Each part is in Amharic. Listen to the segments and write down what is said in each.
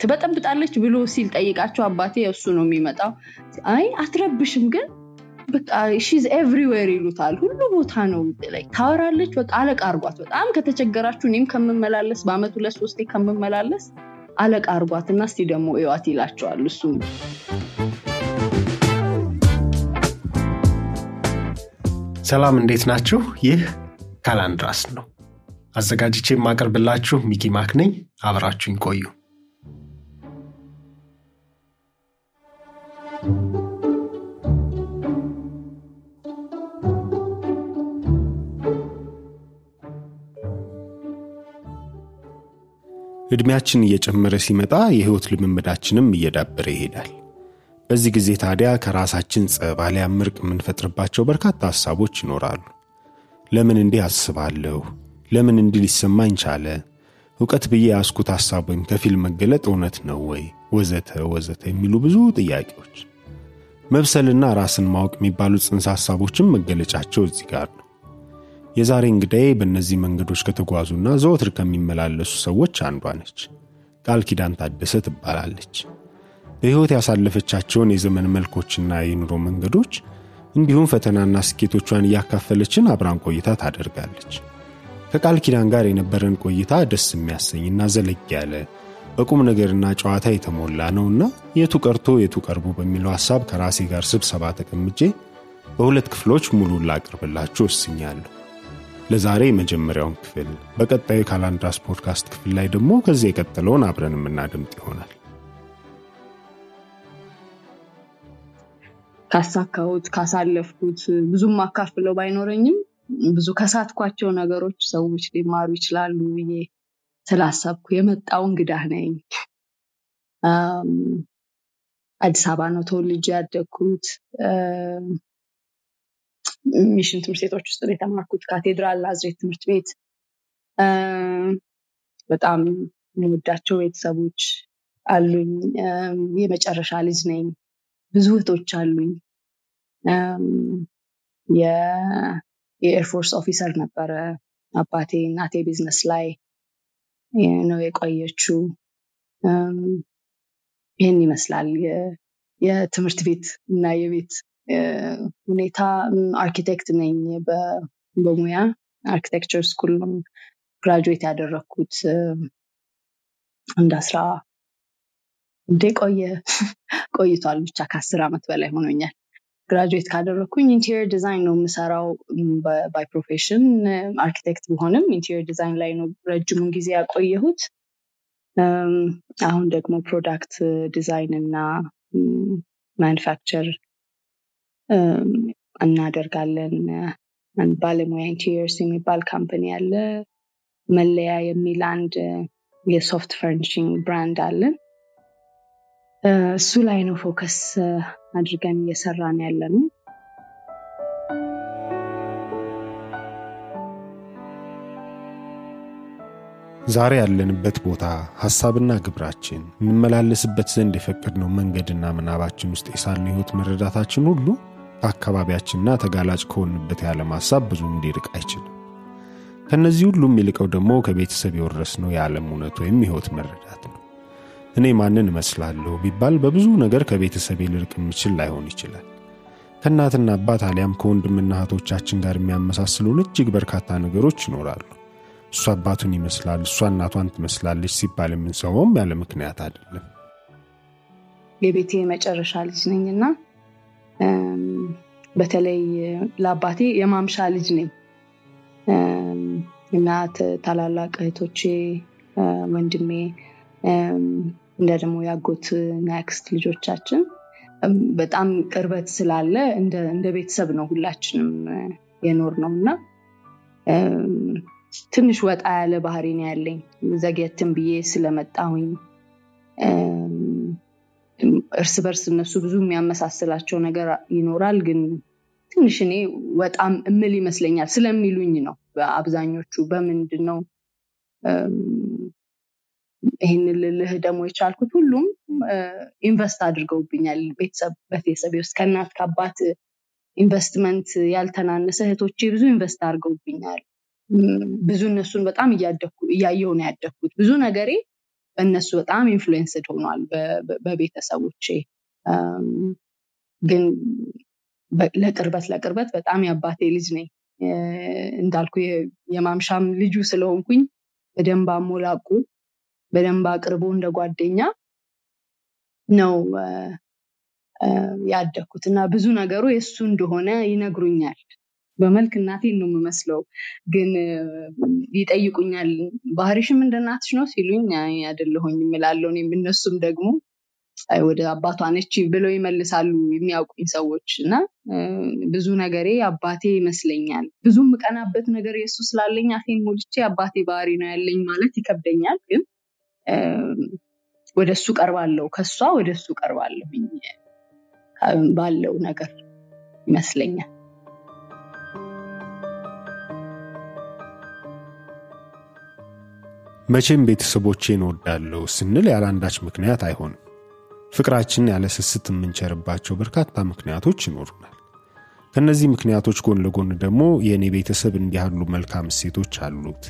ትበጠብጣለች ብሎ ሲል ጠይቃቸው አባቴ እሱ ነው የሚመጣው። አይ አትረብሽም ግን በቃ she's everywhere ይሉታል። ሁሉ ቦታ ነው ታወራለች። በቃ አለቃ አርጓት። በጣም ከተቸገራችሁ እኔም ከምመላለስ በአመት ሁለት ሶስቴ ከምመላለስ አለቃ አርጓት እና እስቲ ደግሞ እዋት ይላቸዋል። እሱም ሰላም እንዴት ናችሁ? ይህ ካላንድራስ ነው። አዘጋጅቼ የማቀርብላችሁ ሚኪ ማክ ነኝ። አብራችሁኝ ቆዩ። ዕድሜያችን እየጨመረ ሲመጣ የህይወት ልምምዳችንም እየዳበረ ይሄዳል። በዚህ ጊዜ ታዲያ ከራሳችን ጸብ አሊያም እርቅ የምንፈጥርባቸው በርካታ ሐሳቦች ይኖራሉ። ለምን እንዲህ አስባለሁ? ለምን እንዲህ ሊሰማኝ ቻለ? እውቀት ብዬ ያስኩት ሐሳብ ወይም ከፊል መገለጥ እውነት ነው ወይ? ወዘተ ወዘተ የሚሉ ብዙ ጥያቄዎች። መብሰልና ራስን ማወቅ የሚባሉት ጽንሰ ሐሳቦችም መገለጫቸው እዚህ ጋር ነው። የዛሬ እንግዳዬ በእነዚህ መንገዶች ከተጓዙና ዘወትር ከሚመላለሱ ሰዎች አንዷ ነች። ቃል ኪዳን ታደሰ ትባላለች። በሕይወት ያሳለፈቻቸውን የዘመን መልኮችና የኑሮ መንገዶች እንዲሁም ፈተናና ስኬቶቿን እያካፈለችን አብራን ቆይታ ታደርጋለች። ከቃል ኪዳን ጋር የነበረን ቆይታ ደስ የሚያሰኝና ዘለግ ያለ በቁም ነገርና ጨዋታ የተሞላ ነውና የቱ ቀርቶ የቱ ቀርቦ በሚለው ሐሳብ ከራሴ ጋር ስብሰባ ተቀምጬ በሁለት ክፍሎች ሙሉን ላቅርብላችሁ ወስኛለሁ። ለዛሬ የመጀመሪያውን ክፍል፣ በቀጣዩ ካላንድራስ ፖድካስት ክፍል ላይ ደግሞ ከዚህ የቀጠለውን አብረን የምናደምጥ ይሆናል። ካሳካሁት ካሳለፍኩት ብዙም አካፍለው ባይኖረኝም ብዙ ከሳትኳቸው ነገሮች ሰዎች ሊማሩ ይችላሉ ብዬ ስላሰብኩ የመጣው እንግዳ ነኝ። አዲስ አበባ ነው ተወልጄ ያደግኩት። mission ትምህርት ቤቶች ውስጥ የተማርኩት። ካቴድራል ናዝሬት ትምህርት ቤት። በጣም የምወዳቸው ቤተሰቦች አሉኝ። የመጨረሻ ልጅ ነኝ። ብዙ እህቶች አሉኝ። የ air force officer ነበረ አባቴ። እናቴ ቢዝነስ ላይ ነው የቆየችው። ይህን ይመስላል የትምህርት ቤት እና የቤት ሁኔታ። አርኪቴክት ነኝ በሙያ architecture school graduate ያደረግኩት እንደ አስራ እንዴ ቆየ ቆይቷል ብቻ ከአስር ዓመት በላይ ሆኖኛል። graduate ካደረግኩኝ interior design ነው የምሰራው by profession። architect ቢሆንም interior design ላይ ነው ረጅሙን ጊዜ ያቆየሁት። አሁን ደግሞ product design እና manufacture እናደርጋለን። ባለሙያ interiors የሚባል company አለ። መለያ የሚል አንድ የ soft furnishing brand አለን። እሱ ላይ ነው focus አድርገን እየሰራን ያለ ነው። ዛሬ ያለንበት ቦታ ሐሳብና ግብራችን እንመላለስበት ዘንድ የፈቀድነው መንገድና ምናባችን ውስጥ የሳልነው ሕይወት መረዳታችን ሁሉ ከአካባቢያችንና ተጋላጭ ከሆንበት የዓለም ሐሳብ ብዙ እንዲርቅ አይችልም። ከእነዚህ ሁሉም የሚልቀው ደግሞ ከቤተሰብ የወረስነው የዓለም እውነት ወይም የሕይወት መረዳት ነው። እኔ ማንን እመስላለሁ ቢባል በብዙ ነገር ከቤተሰቤ ልርቅ የምችል ላይሆን ይችላል። ከእናትና አባት አሊያም ከወንድምና እህቶቻችን ጋር የሚያመሳስሉን እጅግ በርካታ ነገሮች ይኖራሉ። እሱ አባቱን ይመስላል፣ እሷ እናቷን ትመስላለች ሲባል የምንሰማውም ያለ ምክንያት አይደለም። የቤቴ መጨረሻ ልጅ ነኝና በተለይ ለአባቴ የማምሻ ልጅ ነኝ እና ታላላቅ እህቶቼ፣ ወንድሜ እንደ ደግሞ ያጎት እና ያክስት ልጆቻችን በጣም ቅርበት ስላለ እንደ ቤተሰብ ነው ሁላችንም የኖር ነው እና ትንሽ ወጣ ያለ ባህሪ ነው ያለኝ። ዘግየትም ብዬ ስለመጣሁኝ እርስ በርስ እነሱ ብዙ የሚያመሳስላቸው ነገር ይኖራል። ግን ትንሽ እኔ ወጣም እምል ይመስለኛል ስለሚሉኝ ነው። አብዛኞቹ በምንድን ነው ይህንን ልልህ ደግሞ የቻልኩት ሁሉም ኢንቨስት አድርገውብኛል። ቤተሰብ በቤተሰቤ ውስጥ ከእናት ከአባት ኢንቨስትመንት ያልተናነሰ እህቶቼ ብዙ ኢንቨስት አድርገውብኛል። ብዙ እነሱን በጣም እያየሁ ነው ያደግኩት። ብዙ ነገሬ በእነሱ በጣም ኢንፍሉዌንስድ ሆኗል በቤተሰቦቼ ግን ለቅርበት ለቅርበት በጣም የአባቴ ልጅ ነኝ እንዳልኩ የማምሻም ልጁ ስለሆንኩኝ በደንብ አሞላቁ በደንብ አቅርቦ እንደ ጓደኛ ነው ያደግኩት እና ብዙ ነገሩ የእሱ እንደሆነ ይነግሩኛል። በመልክ እናቴን ነው የምመስለው። ግን ይጠይቁኛል ባህሪሽም እንደ ነው? ሲሉኝ አይደለሁኝ የምላለው እነሱም ደግሞ ወደ አባቷ ነች ብለው ይመልሳሉ የሚያውቁኝ ሰዎች። እና ብዙ ነገሬ አባቴ ይመስለኛል። ብዙ የምቀናበት ነገር የእሱ ስላለኝ አፌን ሞልቼ አባቴ ባህሪ ነው ያለኝ ማለት ይከብደኛል። ግን ወደ እሱ ቀርባለሁ ከሷ ወደ እሱ ቀርባለሁኝ ባለው ነገር ይመስለኛል። መቼም ቤተሰቦቼን እወዳለሁ ስንል ያለ አንዳች ምክንያት አይሆንም። ፍቅራችንን ያለ ስስት የምንቸርባቸው በርካታ ምክንያቶች ይኖሩናል። ከእነዚህ ምክንያቶች ጎን ለጎን ደግሞ የእኔ ቤተሰብ እንዲህ ያሉ መልካም እሴቶች አሉት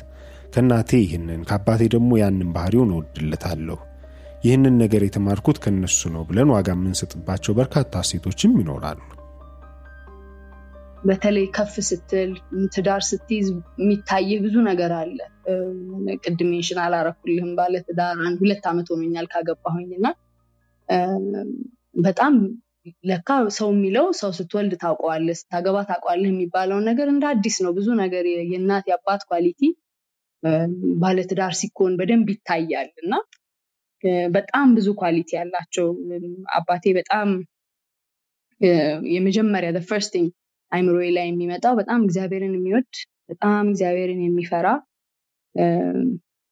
ከእናቴ ይህንን ከአባቴ ደግሞ ያንን ባህሪውን እወድለታለሁ። ይህንን ነገር የተማርኩት ከነሱ ነው ብለን ዋጋ የምንሰጥባቸው በርካታ እሴቶችም ይኖራሉ። በተለይ ከፍ ስትል ትዳር ስትይዝ የሚታይህ ብዙ ነገር አለ። ቅድም ሽን አላረኩልህም ባለ ትዳር አንድ ሁለት ዓመት ሆኖኛል ካገባሁኝ እና በጣም ለካ ሰው የሚለው ሰው ስትወልድ ታውቀዋለህ ስታገባ ታውቀዋለህ የሚባለውን ነገር እንደ አዲስ ነው። ብዙ ነገር የእናት የአባት quality ባለትዳር ሲኮን በደንብ ይታያል። እና በጣም ብዙ quality ያላቸው አባቴ በጣም የመጀመሪያ first አይምሮ ላይ የሚመጣው በጣም እግዚአብሔርን የሚወድ በጣም እግዚአብሔርን የሚፈራ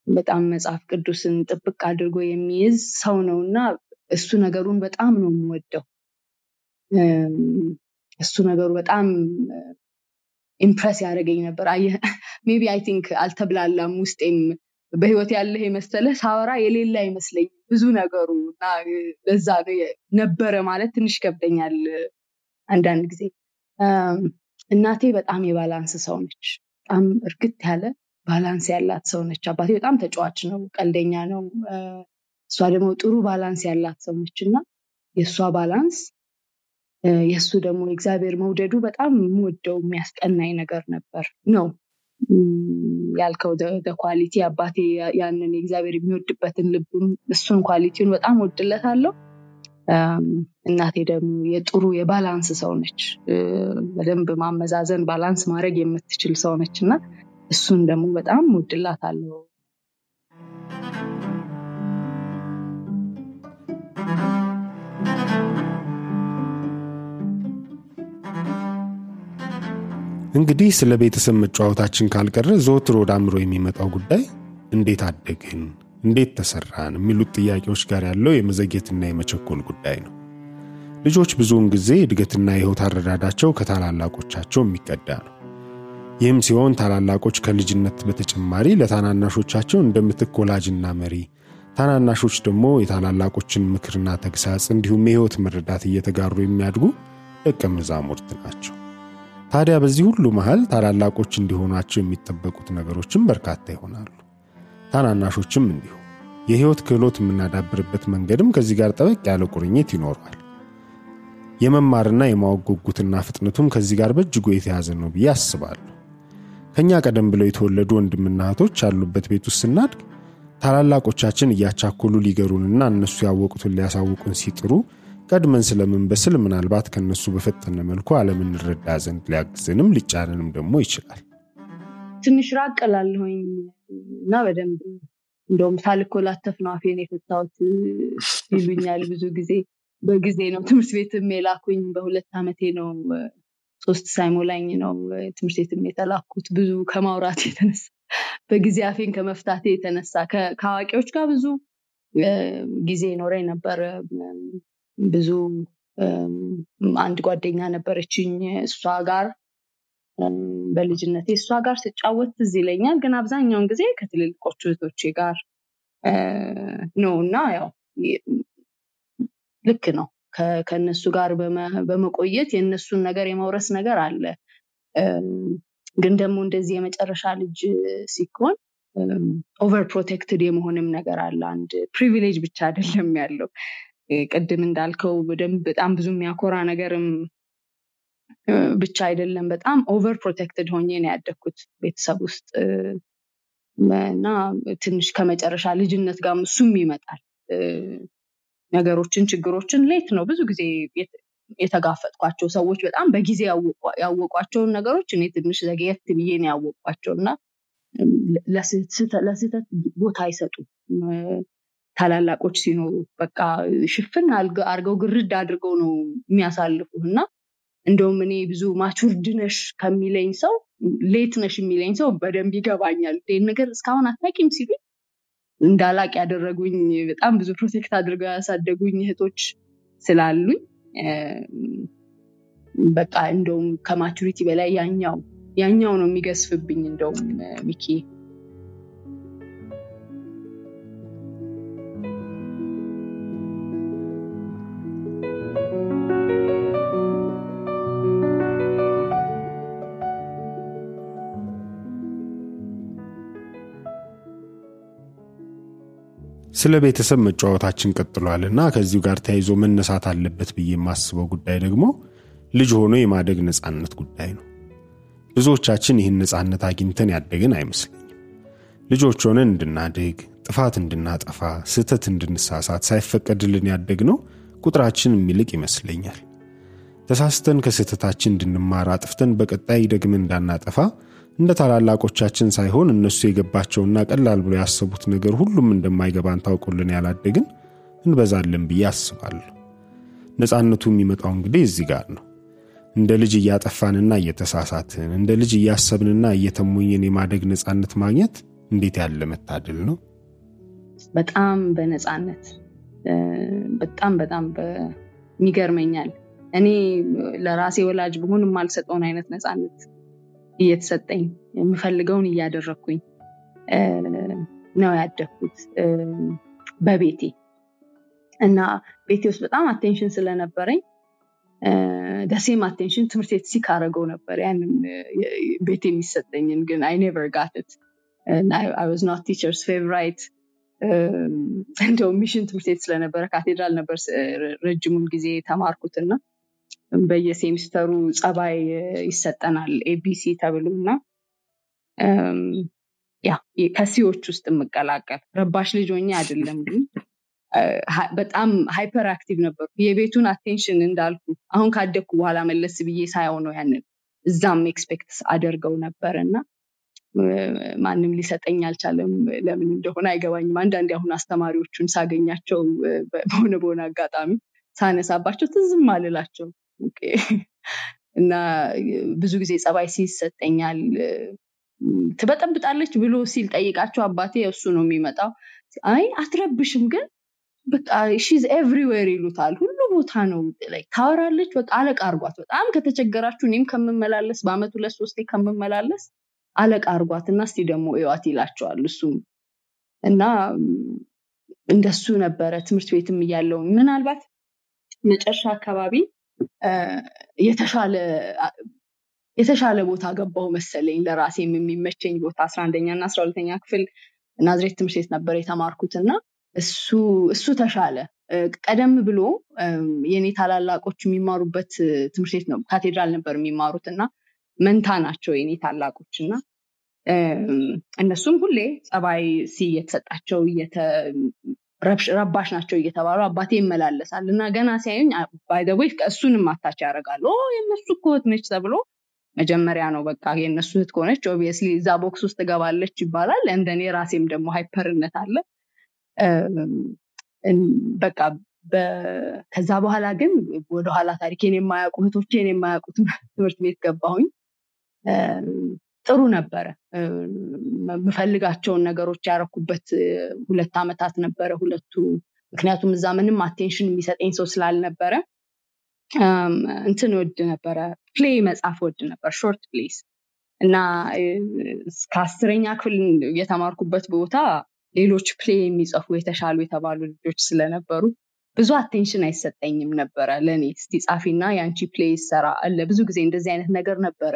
በጣም መጽሐፍ ቅዱስን ጥብቅ አድርጎ የሚይዝ ሰው ነው እና እሱ ነገሩን በጣም ነው የምወደው። እሱ ነገሩ በጣም impress ያደረገኝ ነበር። maybe I think አልተብላላም ውስጤም በህይወት ያለህ የመሰለ ሳወራ የሌለ አይመስለኝ ብዙ ነገሩ እና ለዛ ነበረ ማለት ትንሽ ከብደኛል አንዳንድ ጊዜ። እናቴ በጣም የ balance ሰው ነች። በጣም እርግት ያለ balance ያላት ሰው ነች። አባቴ በጣም ተጫዋች ነው ቀልደኛ ነው። እሷ ደግሞ ጥሩ balance ያላት ሰው ነች። እና የእሷ balance የእሱ ደግሞ የእግዚአብሔር መውደዱ በጣም የምወደው የሚያስቀናኝ ነገር ነበር ነው። ያልከው quality አባቴ ያንን የእግዚአብሔር የሚወድበትን ልቡን እሱን quality ውን በጣም ወድለታለሁ እናቴ ደግሞ የጥሩ የ balance ሰው ነች። በደንብ ማመዛዘን balance ማድረግ የምትችል ሰው ነች እና እሱን ደግሞ በጣም ወድላታለሁ እንግዲህ ስለ ቤተሰብ መጫወታችን ካልቀረ ዘወትር ወደ አእምሮ የሚመጣው ጉዳይ እንዴት አደግን? እንዴት ተሰራን? የሚሉት ጥያቄዎች ጋር ያለው የመዘግየትና የመቸኮል ጉዳይ ነው። ልጆች ብዙውን ጊዜ እድገትና የህይወት አረዳዳቸው ከታላላቆቻቸው የሚቀዳ ነው። ይህም ሲሆን ታላላቆች ከልጅነት በተጨማሪ ለታናናሾቻቸው እንደምትክ ወላጅና መሪ ታናናሾች ደግሞ የታላላቆችን ምክርና ተግሳጽ እንዲሁም የህይወት መረዳት እየተጋሩ የሚያድጉ ደቀ መዛሙርት ናቸው ታዲያ በዚህ ሁሉ መሃል ታላላቆች እንዲሆናቸው የሚጠበቁት ነገሮችም በርካታ ይሆናሉ። ታናናሾችም እንዲሁ። የህይወት ክህሎት የምናዳብርበት መንገድም ከዚህ ጋር ጠበቅ ያለ ቁርኝት ይኖረዋል። የመማርና የማወቅ ፍጥነቱም ከዚህ ጋር በእጅጉ የተያዘ ነው ብዬ አስባለሁ። ከእኛ ቀደም ብለው የተወለዱ ወንድምና እህቶች ያሉበት ቤት ውስጥ ስናድግ ታላላቆቻችን እያቻኮሉ ሊገሩንና እነሱ ያወቁትን ሊያሳውቁን ሲጥሩ ቀድመን ስለምንበስል ምናልባት ከነሱ በፈጠነ መልኩ አለምን እንረዳ ዘንድ ሊያግዘንም ሊጫነንም ደግሞ ይችላል። ትንሽ ራቅ እና በደንብ እንደውም ሳልኮላተፍ ነው አፌን የፈታሁት ይሉኛል ብዙ ጊዜ። በጊዜ ነው ትምህርት ቤትም የላኩኝ በሁለት ዓመቴ ነው ሶስት ሳይሞላኝ ነው ትምህርት ቤትም የተላኩት ብዙ ከማውራት የተነሳ በጊዜ አፌን ከመፍታቴ የተነሳ ከአዋቂዎች ጋር ብዙ ጊዜ ኖረኝ ነበር ብዙ አንድ ጓደኛ ነበረችኝ እሷ ጋር። በልጅነቴ እሷ ጋር ስጫወት ትዝ ይለኛል። ግን አብዛኛውን ጊዜ ከትልልቆቹ እህቶቼ ጋር ነው። እና ያው ልክ ነው። ከእነሱ ጋር በመቆየት የእነሱን ነገር የመውረስ ነገር አለ። ግን ደግሞ እንደዚህ የመጨረሻ ልጅ ሲኮን over protected የመሆንም ነገር አለ። አንድ privilege ብቻ አይደለም ያለው ቅድም እንዳልከው በደንብ በጣም ብዙ የሚያኮራ ነገርም ብቻ አይደለም በጣም over protected ሆኜ ነው ያደግኩት ቤተሰብ ውስጥ። እና ትንሽ ከመጨረሻ ልጅነት ጋር እሱም ይመጣል። ነገሮችን ችግሮችን late ነው ብዙ ጊዜ የተጋፈጥኳቸው ሰዎች በጣም በጊዜ ያወቋቸውን ነገሮች እኔ ትንሽ ዘግየት ብዬ ነው ያወቋቸው እና ለስህተት ቦታ አይሰጡም ታላላቆች ሲኖሩ በቃ ሽፍን አርገው ግርድ አድርገው ነው የሚያሳልፉ እና እንደውም እኔ ብዙ ማቹርድ ነሽ ከሚለኝ ሰው ሌት ነሽ የሚለኝ ሰው በደንብ ይገባኛል። ይህን ነገር እስካሁን አታቂም ሲሉ እንዳላቅ ያደረጉኝ በጣም ብዙ protect አድርገው ያሳደጉኝ እህቶች ስላሉኝ በቃ እንደውም ከ maturity በላይ ያኛው ያኛው ነው የሚገስፍብኝ እንደውም ሚኪ ስለ ቤተሰብ መጫወታችን ቀጥሏል እና ከዚሁ ጋር ተያይዞ መነሳት አለበት ብዬ የማስበው ጉዳይ ደግሞ ልጅ ሆኖ የማደግ ነፃነት ጉዳይ ነው። ብዙዎቻችን ይህን ነፃነት አግኝተን ያደግን አይመስለኝም። ልጆች ሆነን እንድናድግ፣ ጥፋት እንድናጠፋ፣ ስህተት እንድንሳሳት ሳይፈቀድልን ያደግነው ቁጥራችን የሚልቅ ይመስለኛል። ተሳስተን ከስህተታችን እንድንማር አጥፍተን በቀጣይ ደግመን እንዳናጠፋ እንደ ታላላቆቻችን ሳይሆን እነሱ የገባቸውና ቀላል ብሎ ያሰቡት ነገር ሁሉም እንደማይገባን ታውቁልን ያላደግን እንበዛለን ብዬ አስባለሁ። ነፃነቱ የሚመጣው እንግዲህ እዚህ ጋር ነው። እንደ ልጅ እያጠፋንና እየተሳሳትን እንደ ልጅ እያሰብንና እየተሞኘን የማደግ ነፃነት ማግኘት እንዴት ያለ መታደል ነው! በጣም በነፃነት በጣም በጣም ይገርመኛል። እኔ ለራሴ ወላጅ ብሆን የማልሰጠውን አይነት ነፃነት እየተሰጠኝ የምፈልገውን እያደረግኩኝ ነው ያደግኩት በቤቴ እና ቤቴ ውስጥ በጣም attention ስለነበረኝ the same attention ትምህርት ቤት seek አደርገው ነበር ያንን ቤት የሚሰጠኝን ግን I never got it was not teacher's favorite እንደውም mission ትምህርት ቤት ስለነበረ ካቴድራል ነበር ረጅሙን ጊዜ ተማርኩትና በየሴሚስተሩ ጸባይ ይሰጠናል ABC ተብሎ እና ያ ከ C ዎች ውስጥ የምቀላቀል ረባሽ ልጅ ሆኜ አይደለም ግን በጣም hyperactive ነበርኩ። የቤቱን attention እንዳልኩ አሁን ካደግኩ በኋላ መለስ ብዬ ሳየው ነው ያንን እዛም expect አደርገው ነበር እና ማንም ሊሰጠኝ አልቻለም። ለምን እንደሆነ አይገባኝም። አንዳንዴ አሁን አስተማሪዎቹን ሳገኛቸው በሆነ በሆነ አጋጣሚ ሳነሳባቸው ትዝም አልላቸው እና ብዙ ጊዜ ጸባይ ሲሰጠኛል ትበጠብጣለች ብሎ ሲል ጠይቃቸው አባቴ እሱ ነው የሚመጣው። አይ አትረብሽም ግን በቃ she's everywhere ይሉታል። ሁሉ ቦታ ነው ታወራለች። በቃ አለቃ አርጓት። በጣም ከተቸገራችሁ እኔም ከምመላለስ በአመት ሁለት ሶስቴ ከምመላለስ አለቃ አርጓት እና እስቲ ደግሞ እዩዋት ይላቸዋል እሱም። እና እንደሱ ነበረ ትምህርት ቤትም እያለው ምናልባት መጨረሻ አካባቢ የተሻለ ቦታ ገባው መሰለኝ ለራሴም የሚመቸኝ ቦታ አስራ አንደኛ እና አስራ ሁለተኛ ክፍል ናዝሬት ትምህርት ቤት ነበር የተማርኩት እና እሱ ተሻለ። ቀደም ብሎ የኔ ታላላቆች የሚማሩበት ትምህርት ቤት ነው ካቴድራል ነበር የሚማሩት እና መንታ ናቸው የኔ ታላቆች እና እነሱም ሁሌ ጸባይ ሲ የተሰጣቸው ረባሽ ናቸው እየተባሉ አባቴ ይመላለሳል። እና ገና ሲያዩኝ by the way እሱንም attach ያደርጋሉ። የእነሱ እኮ ነች ተብሎ መጀመሪያ ነው በቃ የእነሱ እህት ከሆነች obviously እዛ box ውስጥ ገባለች ይባላል። እንደኔ ራሴም ደግሞ hyper ነት አለ። በቃ ከዛ በኋላ ግን ወደኋላ ታሪኬን የማያውቁ እህቶቼን የማያውቁ ትምህርት ቤት ገባሁኝ ጥሩ ነበረ። የምፈልጋቸውን ነገሮች ያረኩበት ሁለት ዓመታት ነበረ ሁለቱ። ምክንያቱም እዛ ምንም attention የሚሰጠኝ ሰው ስላልነበረ እንትን ወድ ነበረ። play መጻፍ ወድ ነበር። short plays እና ከአስረኛ ክፍል የተማርኩበት ቦታ ሌሎች play የሚጽፉ የተሻሉ የተባሉ ልጆች ስለነበሩ ብዙ attention አይሰጠኝም ነበረ ለእኔ እስቲ ጻፊና የአንቺ play ይሰራ አለ ብዙ ጊዜ እንደዚህ አይነት ነገር ነበረ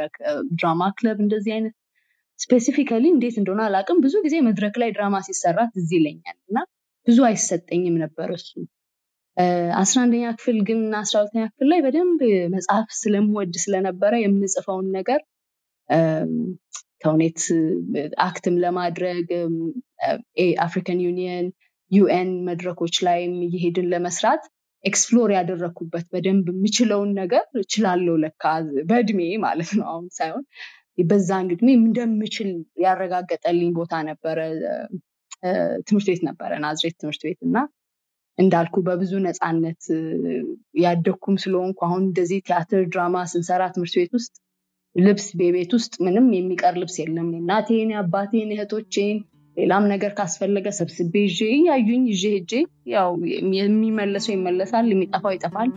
ድራማ ክለብ እንደዚህ አይነት specifically እንዴት እንደሆነ አላውቅም። ብዙ ጊዜ መድረክ ላይ ድራማ ሲሰራ ትዝ ይለኛል እና ብዙ አይሰጠኝም ነበር እሱ። አስራ አንደኛ ክፍል ግን እና አስራ ሁለተኛ ክፍል ላይ በደንብ መጻፍ ስለምወድ ስለነበረ የምጽፈውን ነገር ተውኔት act ም ለማድረግ African Union UN መድረኮች ላይም እየሄድን ለመስራት explore ያደረግኩበት በደንብ የምችለውን ነገር እችላለሁ ለካ በእድሜ ማለት ነው አሁን ሳይሆን። በዛን ግድሜ እንደምችል ያረጋገጠልኝ ቦታ ነበረ ትምህርት ቤት ነበረ ናዝሬት ትምህርት ቤት እና እንዳልኩ በብዙ ነፃነት ያደግኩም ስለሆንኩ አሁን እንደዚህ ቲያትር ድራማ ስንሰራ ትምህርት ቤት ውስጥ ልብስ ቤቤት ውስጥ ምንም የሚቀር ልብስ የለም። እናቴን አባቴን እህቶቼን ሌላም ነገር ካስፈለገ ሰብስቤ ይዤ ያዩኝ ይዤ ሄጄ ያው የሚመለሰው ይመለሳል የሚጠፋው ይጠፋል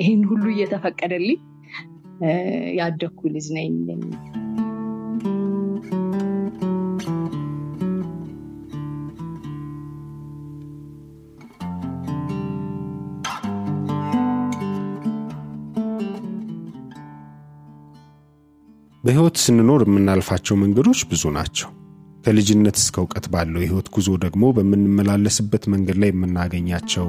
ይህን ሁሉ እየተፈቀደልኝ ያደግኩ ልጅ ነኝ በህይወት ስንኖር የምናልፋቸው መንገዶች ብዙ ናቸው። ከልጅነት እስከ እውቀት ባለው የህይወት ጉዞ ደግሞ በምንመላለስበት መንገድ ላይ የምናገኛቸው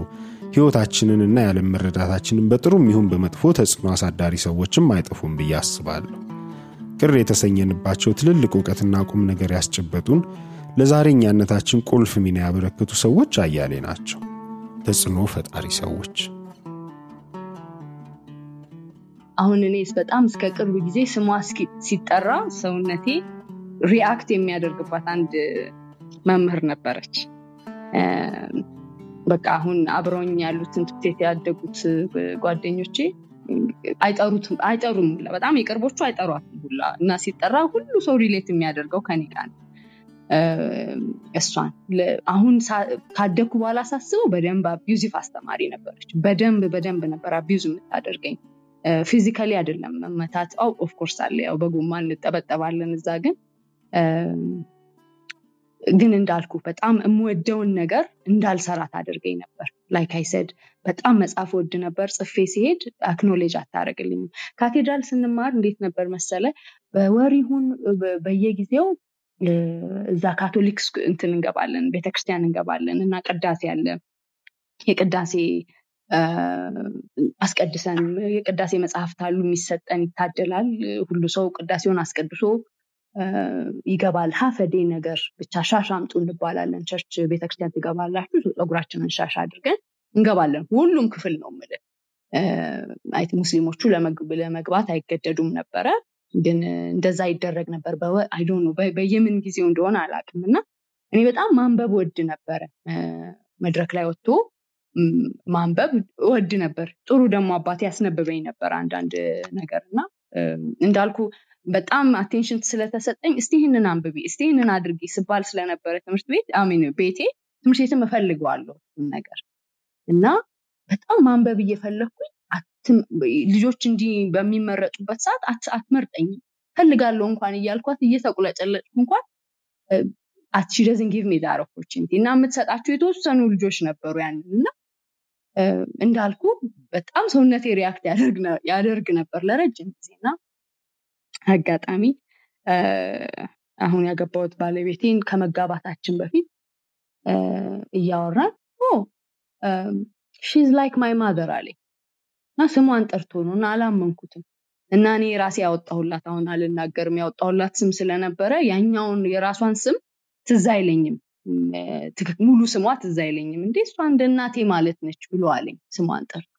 ህይወታችንን እና ያለም መረዳታችንን በጥሩም ይሁን በመጥፎ ተጽዕኖ አሳዳሪ ሰዎችም አይጠፉም ብዬ አስባለሁ። ቅር የተሰኘንባቸው ትልልቅ እውቀትና ቁም ነገር ያስጨበጡን ለዛሬኛነታችን ቁልፍ ሚና ያበረከቱ ሰዎች አያሌ ናቸው። ተጽዕኖ ፈጣሪ ሰዎች። አሁን እኔ በጣም እስከ ቅርብ ጊዜ ስሟ ሲጠራ ሰውነቴ ሪአክት የሚያደርግባት አንድ መምህር ነበረች። በቃ አሁን አብረውኝ ያሉትን ትምህርት ያደጉት ጓደኞቼ አይጠሩትም አይጠሩም በጣም የቅርቦቹ አይጠሯትም ሁላ እና ሲጠራ ሁሉ ሰው relate የሚያደርገው ከኔ ጋር እሷን አሁን ካደግኩ በኋላ ሳስበው በደንብ abusive አስተማሪ ነበረች። በደንብ በደንብ ነበር abuse የምታደርገኝ። physically አይደለም መመታት of course አለ ያው በጎማ እንጠበጠባለን እዛ ግን ግን እንዳልኩ በጣም የምወደውን ነገር እንዳልሰራ ታደርገኝ ነበር። like I said በጣም መጻፍ ወድ ነበር። ጽፌ ሲሄድ acknowledge አታደረግልኝም ካቴድራል ስንማር እንዴት ነበር መሰለ በወር ይሁን በየጊዜው እዛ ካቶሊክ እንትን እንገባለን ቤተክርስቲያን እንገባለን እና ቅዳሴ አለ። የቅዳሴ አስቀድሰን የቅዳሴ መጽሐፍት አሉ የሚሰጠን ይታደላል። ሁሉ ሰው ቅዳሴውን አስቀድሶ ይገባል። half day ነገር ብቻ ሻሽ አምጡ እንባላለን። church ቤተክርስቲያን ትገባላችሁ ፀጉራችንን ሻሽ አድርገን እንገባለን። ሁሉም ክፍል ነው ምል ሙስሊሞቹ ለመግባት አይገደዱም ነበረ ግን እንደዛ ይደረግ ነበር። አይዶ በየምን ጊዜው እንደሆነ አላውቅም። እና እኔ በጣም ማንበብ ወድ ነበረ። መድረክ ላይ ወጥቶ ማንበብ ወድ ነበር። ጥሩ ደግሞ አባቴ ያስነበበኝ ነበር አንዳንድ ነገር። እና እንዳልኩ በጣም attention ስለተሰጠኝ እስቲ ይህንን አንብቢ እስቲ ይህንን አድርጊ ስባል ስለነበረ ትምህርት ቤት I mean ቤቴ ትምህርት ቤትም እፈልገዋለሁ ነገር። እና በጣም ማንበብ እየፈለግኩኝ ልጆች እንዲህ በሚመረጡበት ሰዓት አትመርጠኝም። ፈልጋለሁ እንኳን እያልኳት እየተቁለጨለጭኩ እንኳን she doesn't give opportunity እና የምትሰጣቸው የተወሰኑ ልጆች ነበሩ ያንን እና እንዳልኩ በጣም ሰውነቴ react ያደርግ ነበር ለረጅም ጊዜ እና አጋጣሚ አሁን ያገባሁት ባለቤቴን ከመጋባታችን በፊት እያወራን she's like my mother አለኝ። እና ስሟን ጠርቶ ነው እና አላመንኩትም። እና እኔ ራሴ ያወጣሁላት አሁን አልናገርም። ያወጣሁላት ስም ስለነበረ ያኛውን የራሷን ስም ትዝ አይለኝም። ሙሉ ስሟ ትዝ አይለኝም። እንዴ እሷ እንደ እናቴ ማለት ነች ብሎ አለኝ ስሟን ጠርቶ።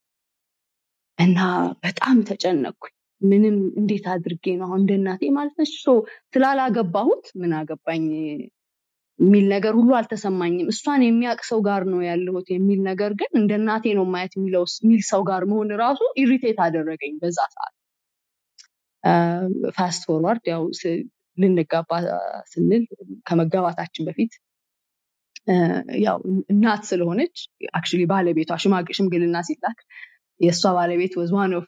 እና በጣም ተጨነቅኩኝ ምንም እንዴት አድርጌ ነው አሁን እንደ እናቴ ማለት ነች? ስላላገባሁት ምን አገባኝ? የሚል ነገር ሁሉ አልተሰማኝም። እሷን የሚያውቅ ሰው ጋር ነው ያለሁት የሚል ነገር ግን እንደ እናቴ ነው ማየት የሚል ሰው ጋር መሆን ራሱ ኢሪቴት አደረገኝ በዛ ሰዓት። fast forward ያው ልንጋባ ስንል ከመጋባታችን በፊት ያው እናት ስለሆነች actually ባለቤቷ ሽምግልና ሲላክ የእሷ ባለቤት was one of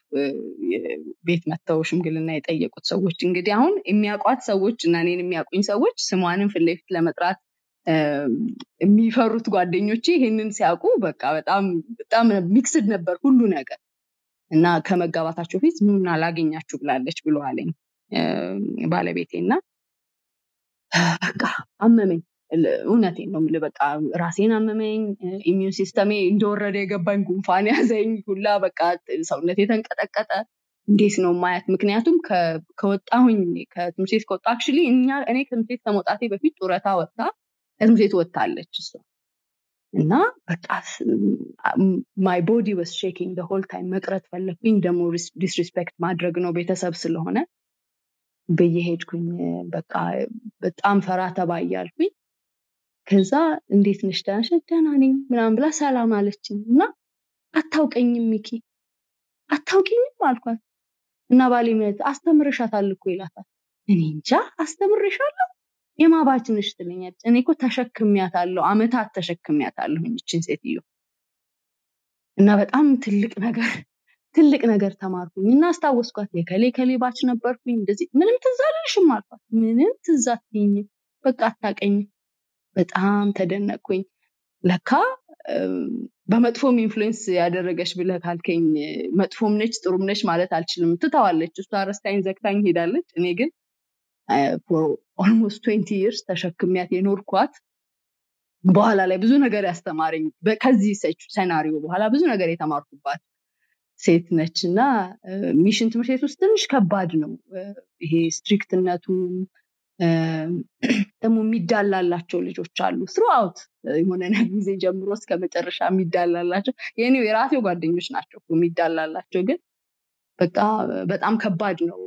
ቤት መጥተው ሽምግልና የጠየቁት ሰዎች እንግዲህ አሁን የሚያውቋት ሰዎች እና እኔን የሚያውቁኝ ሰዎች ስሟንም ፊት ለፊት ለመጥራት የሚፈሩት ጓደኞቼ ይህንን ሲያውቁ በቃ በጣም በጣም mixed ነበር ሁሉ ነገር እና ከመጋባታችሁ በፊት ኑና ላገኛችሁ ብላለች ብሎ አለኝ ባለቤቴ እና በቃ አመመኝ። እውነቴን ነው የምልህ። በቃ ራሴን አመመኝ። immune system ኤ እንደወረደ የገባኝ ጉንፋን ያዘኝ ሁላ በቃ ሰውነቴ የተንቀጠቀጠ እንዴት ነው ማየት? ምክንያቱም ከወጣሁኝ ከትምህርት ቤት ከወጣ actually እኛ እኔ ከትምህርት ቤት ከመውጣቴ በፊት ጡረታ ወጥታ ከትምህርት ቤት ወጥታለች እሷ እና በቃ my body was shaking whole time መቅረት ፈለግኩኝ። ደግሞ disrespect ማድረግ ነው ቤተሰብ ስለሆነ ብዬ ሄድኩኝ። በቃ በጣም ፈራ ተባ ከዛ እንዴት ነሽ ደህና ነሽ? ደህና ነኝ ምናምን ብላ ሰላም አለችኝ እና አታውቀኝም ሚኪ አታውቂኝም አልኳት እና ባሌ አስተምርሻታል እኮ ይላታል። እኔ እንጃ አስተምርሻለሁ የማን batch ነሽ ትለኛለች። እኔ እኮ ተሸክሚያታለሁ፣ አመታት ተሸክሚያታለሁኝ ይችን ሴትዮ እና በጣም ትልቅ ነገር ትልቅ ነገር ተማርኩኝ እና አስታወስኳት። የከሌ ከሌ batch ነበርኩኝ እንደዚህ ምንም ትዝ አልኳት። ምንም ትዝ በቃ አታውቀኝም። በጣም ተደነቅኩኝ። ለካ በመጥፎም influence ያደረገች ብለህ ካልከኝ መጥፎም ነች ጥሩም ነች ማለት አልችልም። ትተዋለች። እሷ ረስታኝ ዘግታኝ ሄዳለች። እኔ ግን almost twenty years ተሸክሚያት የኖርኳት በኋላ ላይ ብዙ ነገር ያስተማረኝ ከዚህ scenario በኋላ ብዙ ነገር የተማርኩባት ሴት ነች እና mission ትምህርት ቤት ውስጥ ትንሽ ከባድ ነው ይሄ strict ነቱ ደግሞ የሚዳላላቸው ልጆች አሉ። throughout የሆነ ጊዜ ጀምሮ እስከ መጨረሻ የሚዳላላቸው የኔ የራሴው ጓደኞች ናቸው የሚዳላላቸው። ግን በቃ በጣም ከባድ ነው።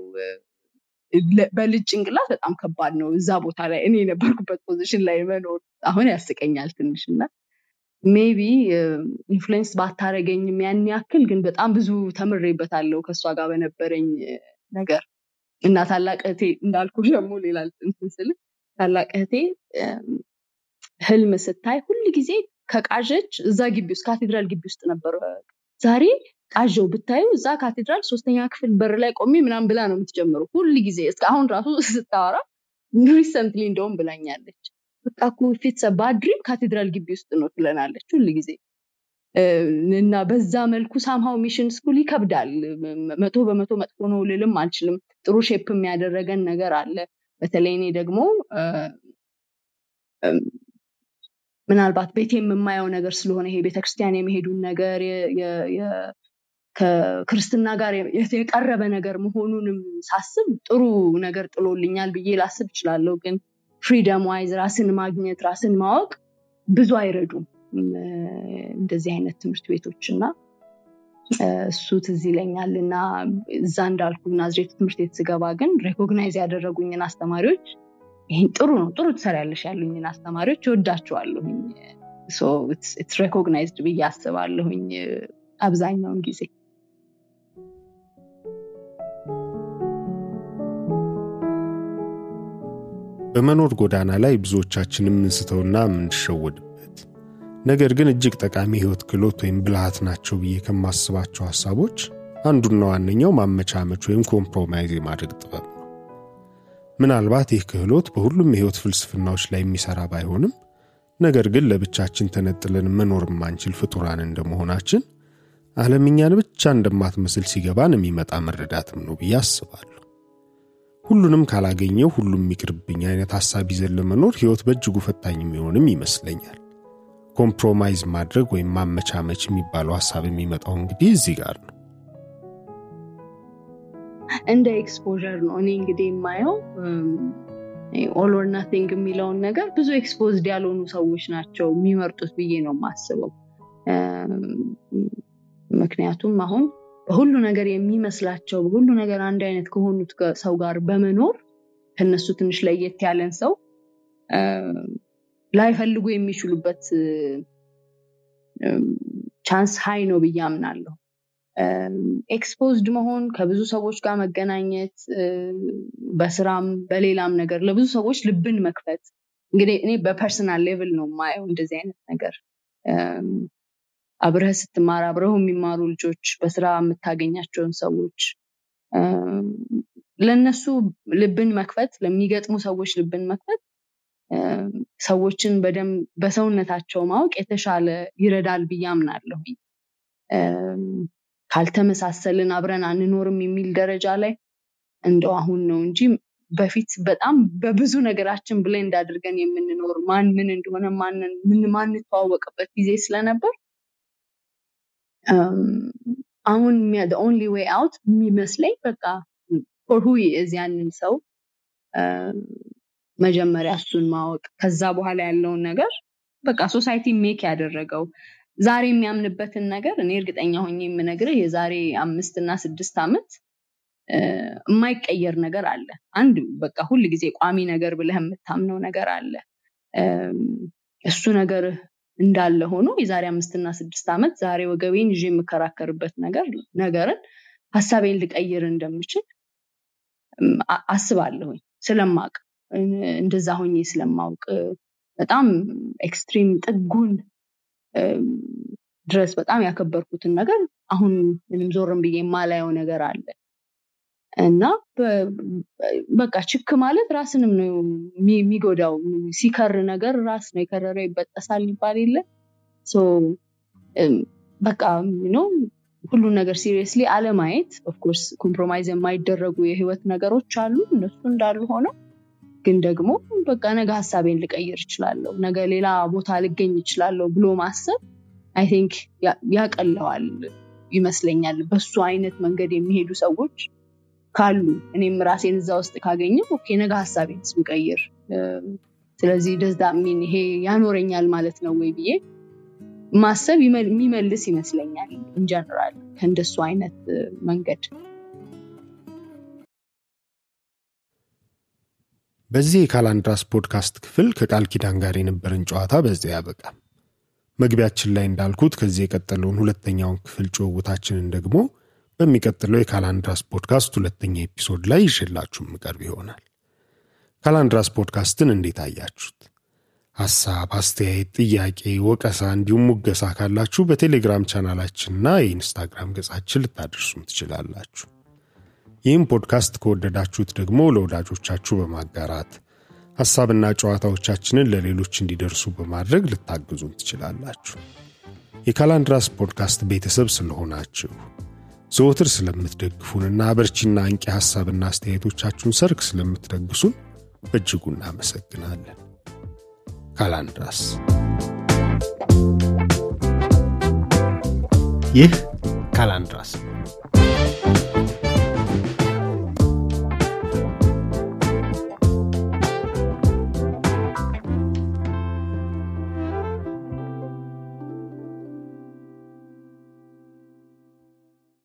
በልጅ ጭንቅላት በጣም ከባድ ነው። እዛ ቦታ ላይ እኔ የነበርኩበት position ላይ መኖር አሁን ያስቀኛል ትንሽ እና maybe influence ባታረገኝም ያን ያክል ግን በጣም ብዙ ተምሬበታለሁ ከእሷ ጋር በነበረኝ ነገር እና ታላቅ እህቴ እንዳልኩ ደግሞ ሌላ ስል ታላቅ እህቴ ህልም ስታይ ሁል ጊዜ ከቃዠች እዛ ግቢ ውስጥ ካቴድራል ግቢ ውስጥ ነበር ዛሬ ቃዣው ብታዩ እዛ ካቴድራል ሶስተኛ ክፍል በር ላይ ቆሜ ምናም ብላ ነው የምትጀምረው ሁል ጊዜ። አሁን ራሱ ስታወራ recently እንደውም ብላኛለች። በቃ if it's a bad dream ካቴድራል ግቢ ውስጥ ነው ትለናለች ሁል ጊዜ እና በዛ መልኩ somehow mission school ይከብዳል። መቶ በመቶ መጥፎ ነው ልልም አልችልም። ጥሩ shape የሚያደረገን ነገር አለ። በተለይ እኔ ደግሞ ምናልባት ቤት የምማየው ነገር ስለሆነ ይሄ ቤተክርስቲያን የመሄዱን ነገር ከክርስትና ጋር የቀረበ ነገር መሆኑንም ሳስብ ጥሩ ነገር ጥሎልኛል ብዬ ላስብ እችላለሁ። ግን freedom wise ራስን ማግኘት ራስን ማወቅ ብዙ አይረዱም እንደዚህ አይነት ትምህርት ቤቶች እና እሱ ትዝ ይለኛል እና እዛ እንዳልኩ ናዝሬት ትምህርት ቤት ስገባ ግን recognize ያደረጉኝን አስተማሪዎች ይህን ጥሩ ነው ጥሩ ትሰሪያለሽ ያሉኝን አስተማሪዎች እወዳቸዋለሁኝ። recognized ብዬ አስባለሁኝ አብዛኛውን ጊዜ። በመኖር ጎዳና ላይ ብዙዎቻችን የምንስተውና የምንሸወድበት ነገር ግን እጅግ ጠቃሚ ህይወት ክህሎት ወይም ብልሃት ናቸው ብዬ ከማስባቸው ሀሳቦች አንዱና ዋነኛው ማመቻመች ወይም compromise የማድረግ ጥበብ ነው። ምናልባት ይህ ክህሎት በሁሉም የህይወት ፍልስፍናዎች ላይ የሚሰራ ባይሆንም ነገር ግን ለብቻችን ተነጥለን መኖር የማንችል ፍጡራን እንደመሆናችን ዓለም እኛን ብቻ እንደማትመስል ሲገባን የሚመጣ መረዳትም ነው ብዬ አስባለሁ። ሁሉንም ካላገኘው ሁሉም ይቅርብኝ አይነት ሀሳብ ይዘን ለመኖር ህይወት በእጅጉ ፈታኝ የሚሆንም ይመስለኛል። compromise ማድረግ ወይም ማመቻመች የሚባለው ሀሳብ የሚመጣው እንግዲህ እዚህ ጋር ነው። እንደ exposure ነው እኔ እንግዲህ የማየው all or nothing የሚለውን ነገር ብዙ exposed ያልሆኑ ሰዎች ናቸው የሚመርጡት ብዬ ነው የማስበው ምክንያቱም አሁን በሁሉ ነገር የሚመስላቸው በሁሉ ነገር አንድ አይነት ከሆኑት ሰው ጋር በመኖር ከነሱ ትንሽ ለየት ያለን ሰው ላይፈልጉ የሚችሉበት chance high ነው ብዬ አምናለሁ። exposed መሆን ከብዙ ሰዎች ጋር መገናኘት በስራም በሌላም ነገር ለብዙ ሰዎች ልብን መክፈት። እንግዲህ እኔ በ personal level ነው ማየው እንደዚህ አይነት ነገር። አብረህ ስትማር አብረው የሚማሩ ልጆች በስራ የምታገኛቸውን ሰዎች ለነሱ ልብን መክፈት ለሚገጥሙ ሰዎች ልብን መክፈት ሰዎችን በደንብ በሰውነታቸው ማወቅ የተሻለ ይረዳል ብዬ አምናለሁ ካልተመሳሰልን አብረን አንኖርም የሚል ደረጃ ላይ እንደው አሁን ነው እንጂ በፊት በጣም በብዙ ነገራችን blend አድርገን የምንኖር ማን ምን እንደሆነ ማንተዋወቅበት ጊዜ ስለነበር አሁን only way out የሚመስለኝ በቃ for ያንን ሰው መጀመሪያ እሱን ማወቅ ከዛ በኋላ ያለውን ነገር በቃ society make ያደረገው። ዛሬ የሚያምንበትን ነገር እኔ እርግጠኛ ሆኜ የምነግርህ የዛሬ አምስት እና ስድስት ዓመት የማይቀየር ነገር አለ። አንድ በቃ ሁል ጊዜ ቋሚ ነገር ብለህ የምታምነው ነገር አለ። እሱ ነገር እንዳለ ሆኖ የዛሬ አምስትና ስድስት ዓመት ዛሬ ወገቤን ይዤ የምከራከርበት ነገር ነገርን ሀሳቤን ልቀይር እንደምችል አስባለሁኝ ስለማቅ እንደዛ ሆኜ ስለማውቅ በጣም extreme ጥጉን ድረስ በጣም ያከበርኩትን ነገር አሁን ምንም ዞርም ብዬ የማላየው ነገር አለ። እና በቃ ችክ ማለት ራስንም ነው የሚጎዳው ሲከር ነገር ራስ ነው የከረረ ይበጠሳል ይባል የለ? በቃ ሁሉን ነገር seriously አለማየት። of course compromise የማይደረጉ የህይወት ነገሮች አሉ። እነሱ እንዳሉ ሆነው ግን ደግሞ በቃ ነገ ሀሳቤን ልቀይር እችላለሁ ነገ ሌላ ቦታ ልገኝ እችላለሁ ብሎ ማሰብ I think ያቀለዋል ይመስለኛል። በሱ አይነት መንገድ የሚሄዱ ሰዎች ካሉ እኔም ራሴን እዛ ውስጥ ካገኘው okay ነገ ሀሳቤን ስቀይር ስለዚህ does that mean ይሄ ያኖረኛል ማለት ነው ወይ ብዬ ማሰብ የሚመልስ ይመስለኛል in general ከእንደሱ አይነት መንገድ በዚህ የካላንድራስ ፖድካስት ክፍል ከቃል ኪዳን ጋር የነበረን ጨዋታ በዚያ ያበቃ። መግቢያችን ላይ እንዳልኩት ከዚህ የቀጠለውን ሁለተኛውን ክፍል ጭውውታችንን ደግሞ በሚቀጥለው የካላንድራስ ፖድካስት ሁለተኛ episode ላይ ይዤላችሁ ምቀርብ ይሆናል። ካላንድራስ ፖድካስትን እንዴት አያችሁት? ሐሳብ አስተያየት ጥያቄ ወቀሳ እንዲሁም ሙገሳ ካላችሁ በቴሌግራም ቻናላችንና የኢንስታግራም ገጻችን ልታደርሱም ትችላላችሁ ይህን ፖድካስት ከወደዳችሁት ደግሞ ለወዳጆቻችሁ በማጋራት ሐሳብና ጨዋታዎቻችንን ለሌሎች እንዲደርሱ በማድረግ ልታግዙን ትችላላችሁ። የካላንድራስ ፖድካስት ቤተሰብ ስለሆናችሁ ዘወትር ስለምትደግፉንና አበርቺና አንቂ ሐሳብና አስተያየቶቻችሁን ሰርክ ስለምትለግሱን በእጅጉ እናመሰግናለን። ካላንድራስ ይህ ካላንድራስ